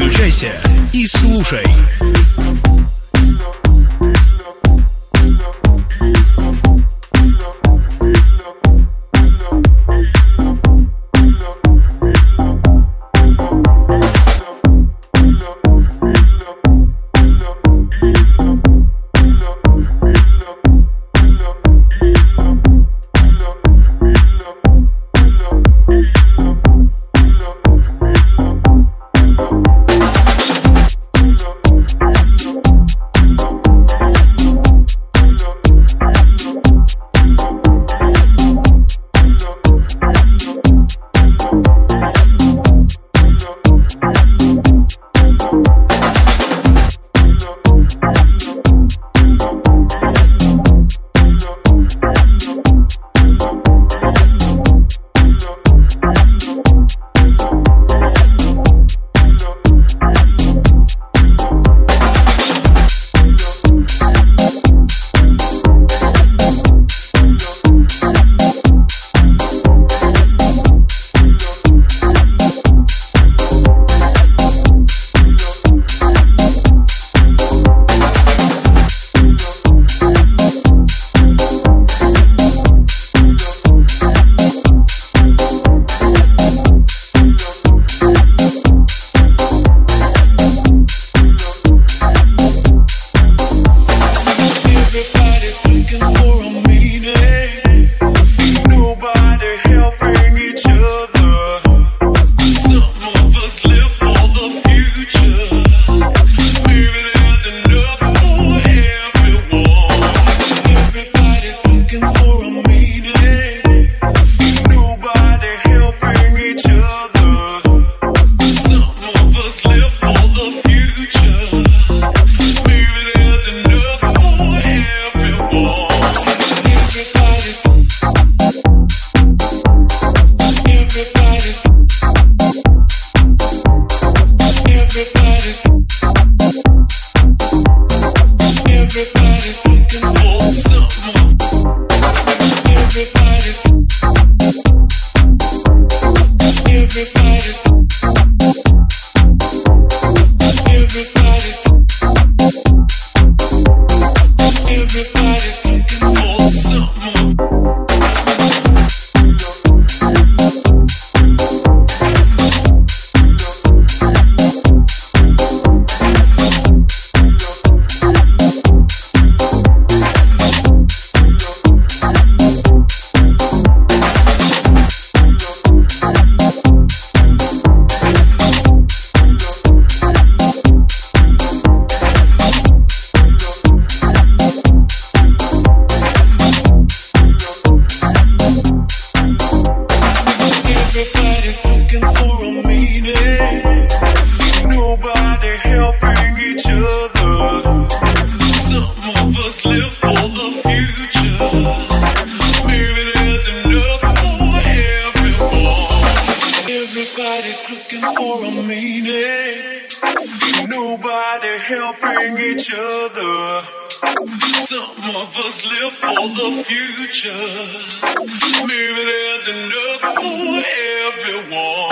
Подключайся и слушай. you want.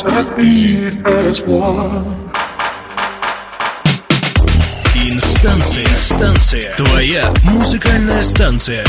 set. Инстанция, станция, твоя музыкальная станция.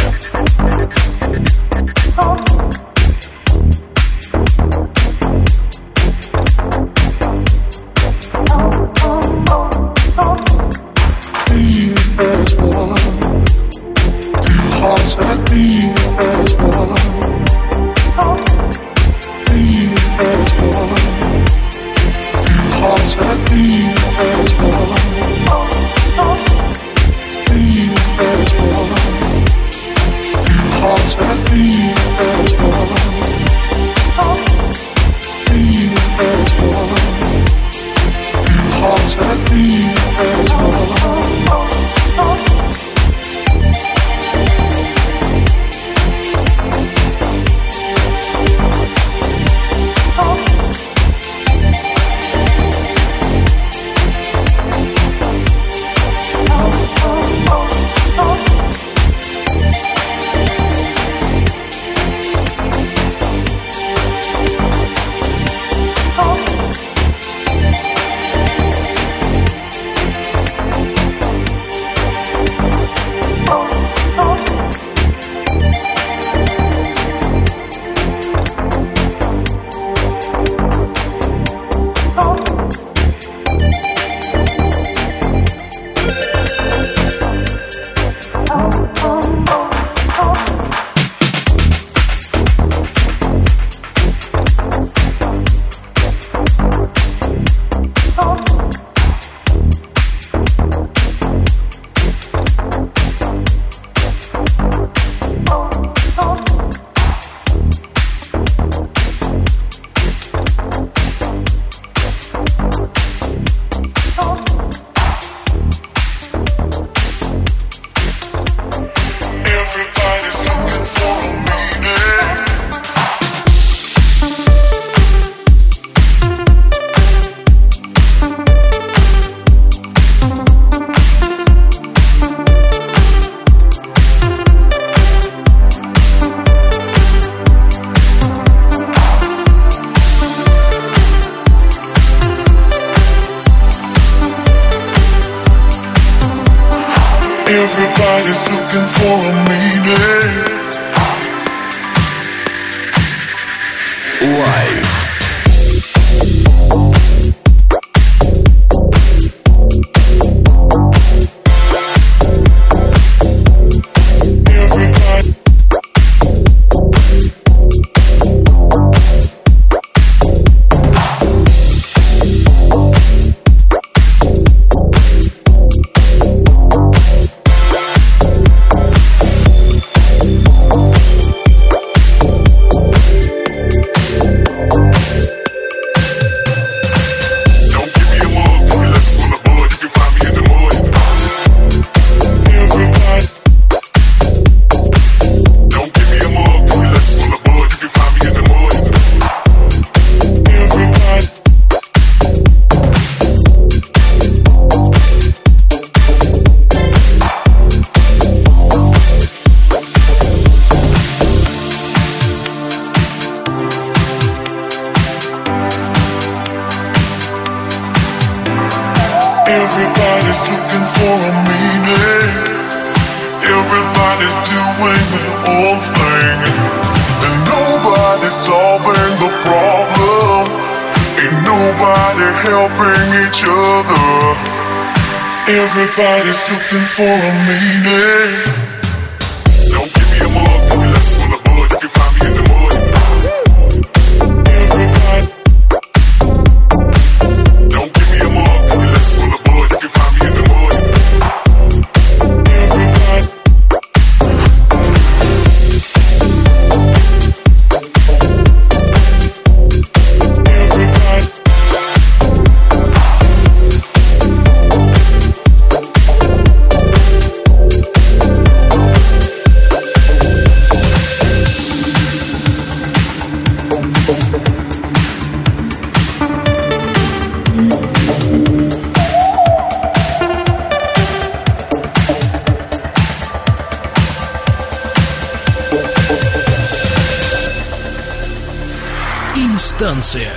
Станция.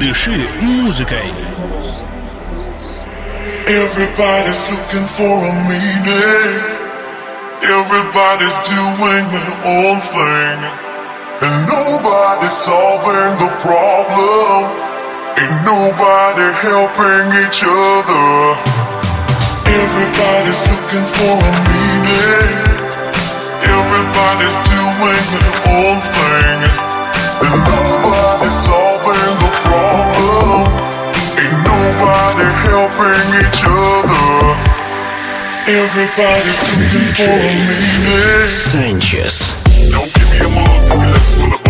Дыши музыкой. Everybody's looking for a meaning. Everybody's doing their own thing. And nobody's solving the problem. Ain't nobody helping each other. Everybody's looking for a meaning. Everybody's doing their own thing. Nobody's solving the problem. Ain't nobody helping each other. Everybody's looking for a meaning. Sanchez. Don't give me a mug, let's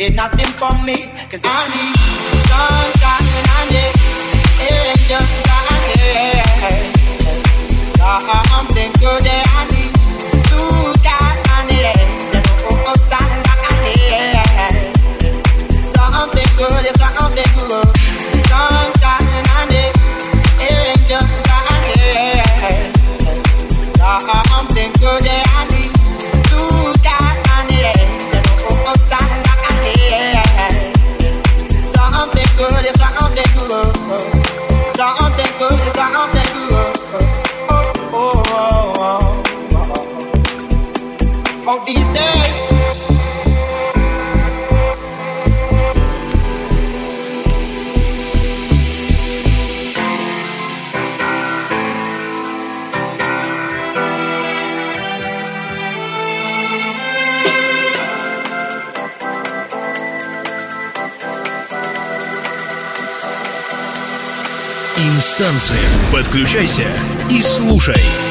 Did nothing for me, cause I need God. Подключайся и слушай.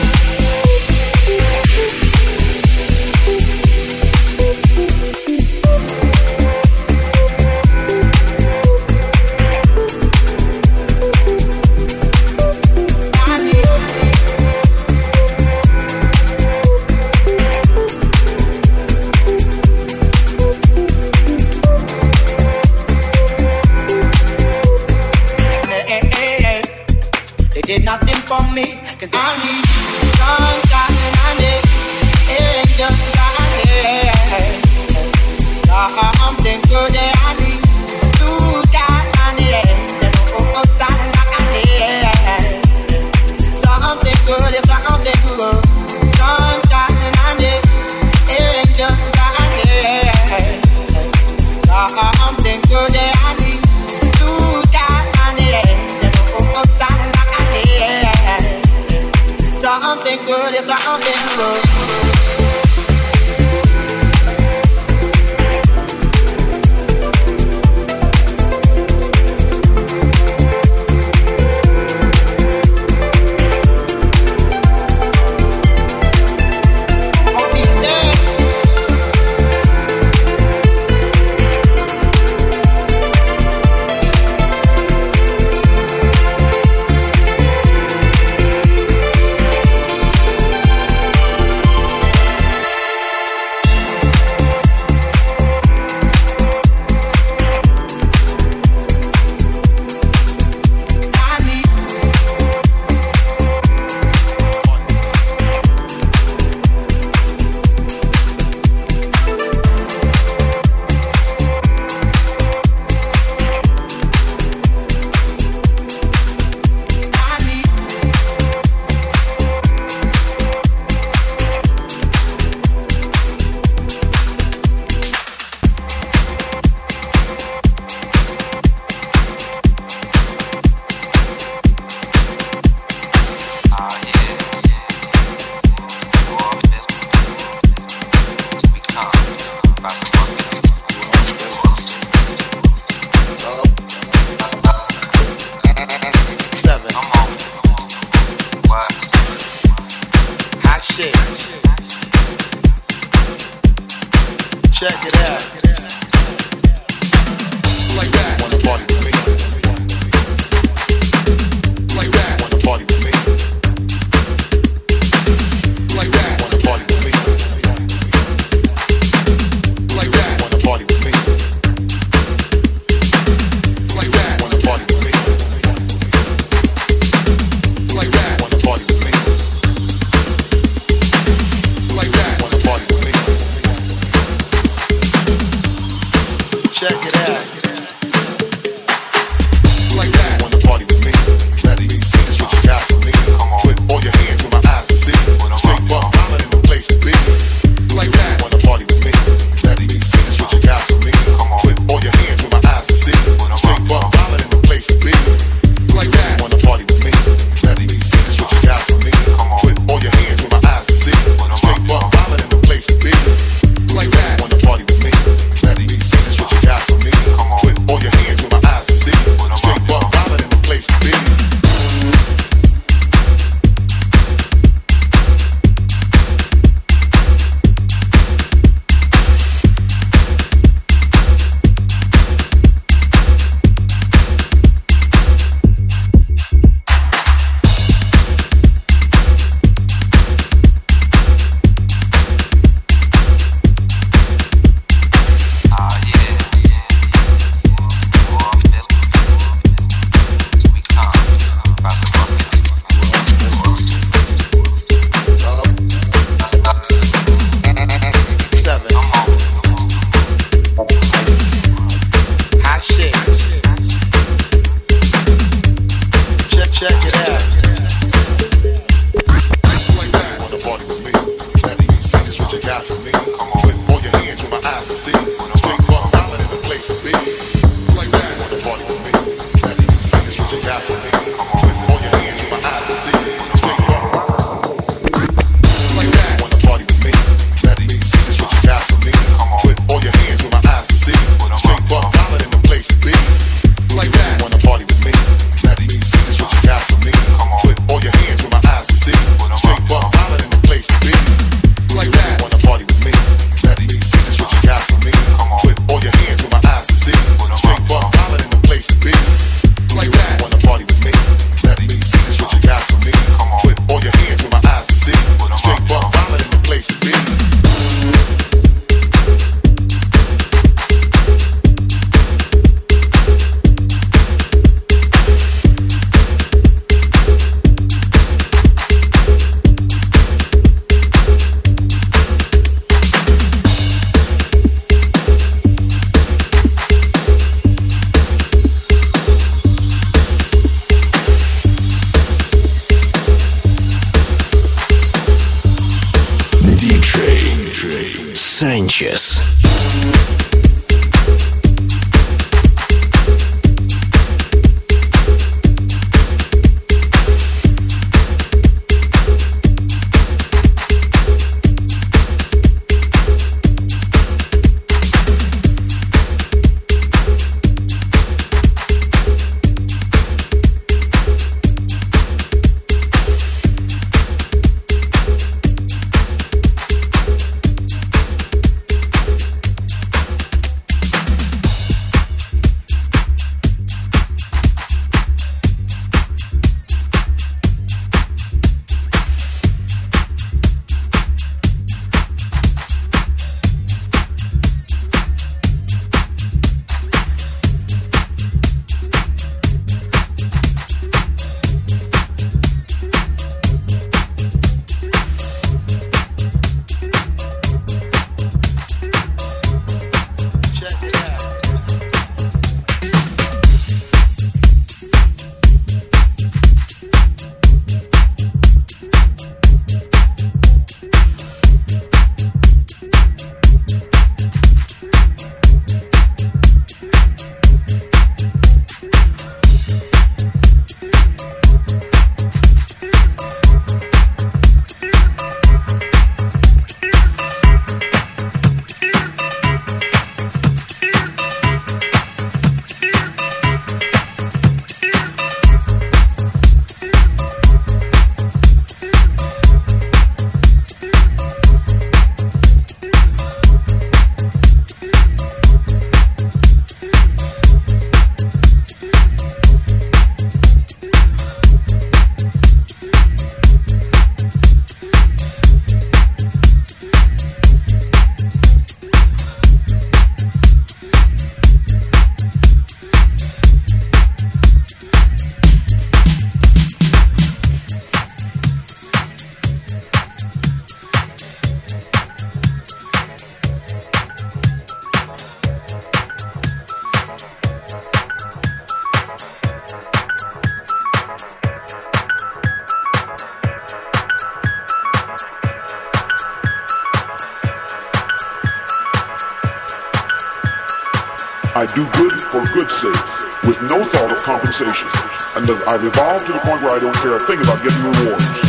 And I've evolved to the point where I don't care a thing about getting rewards.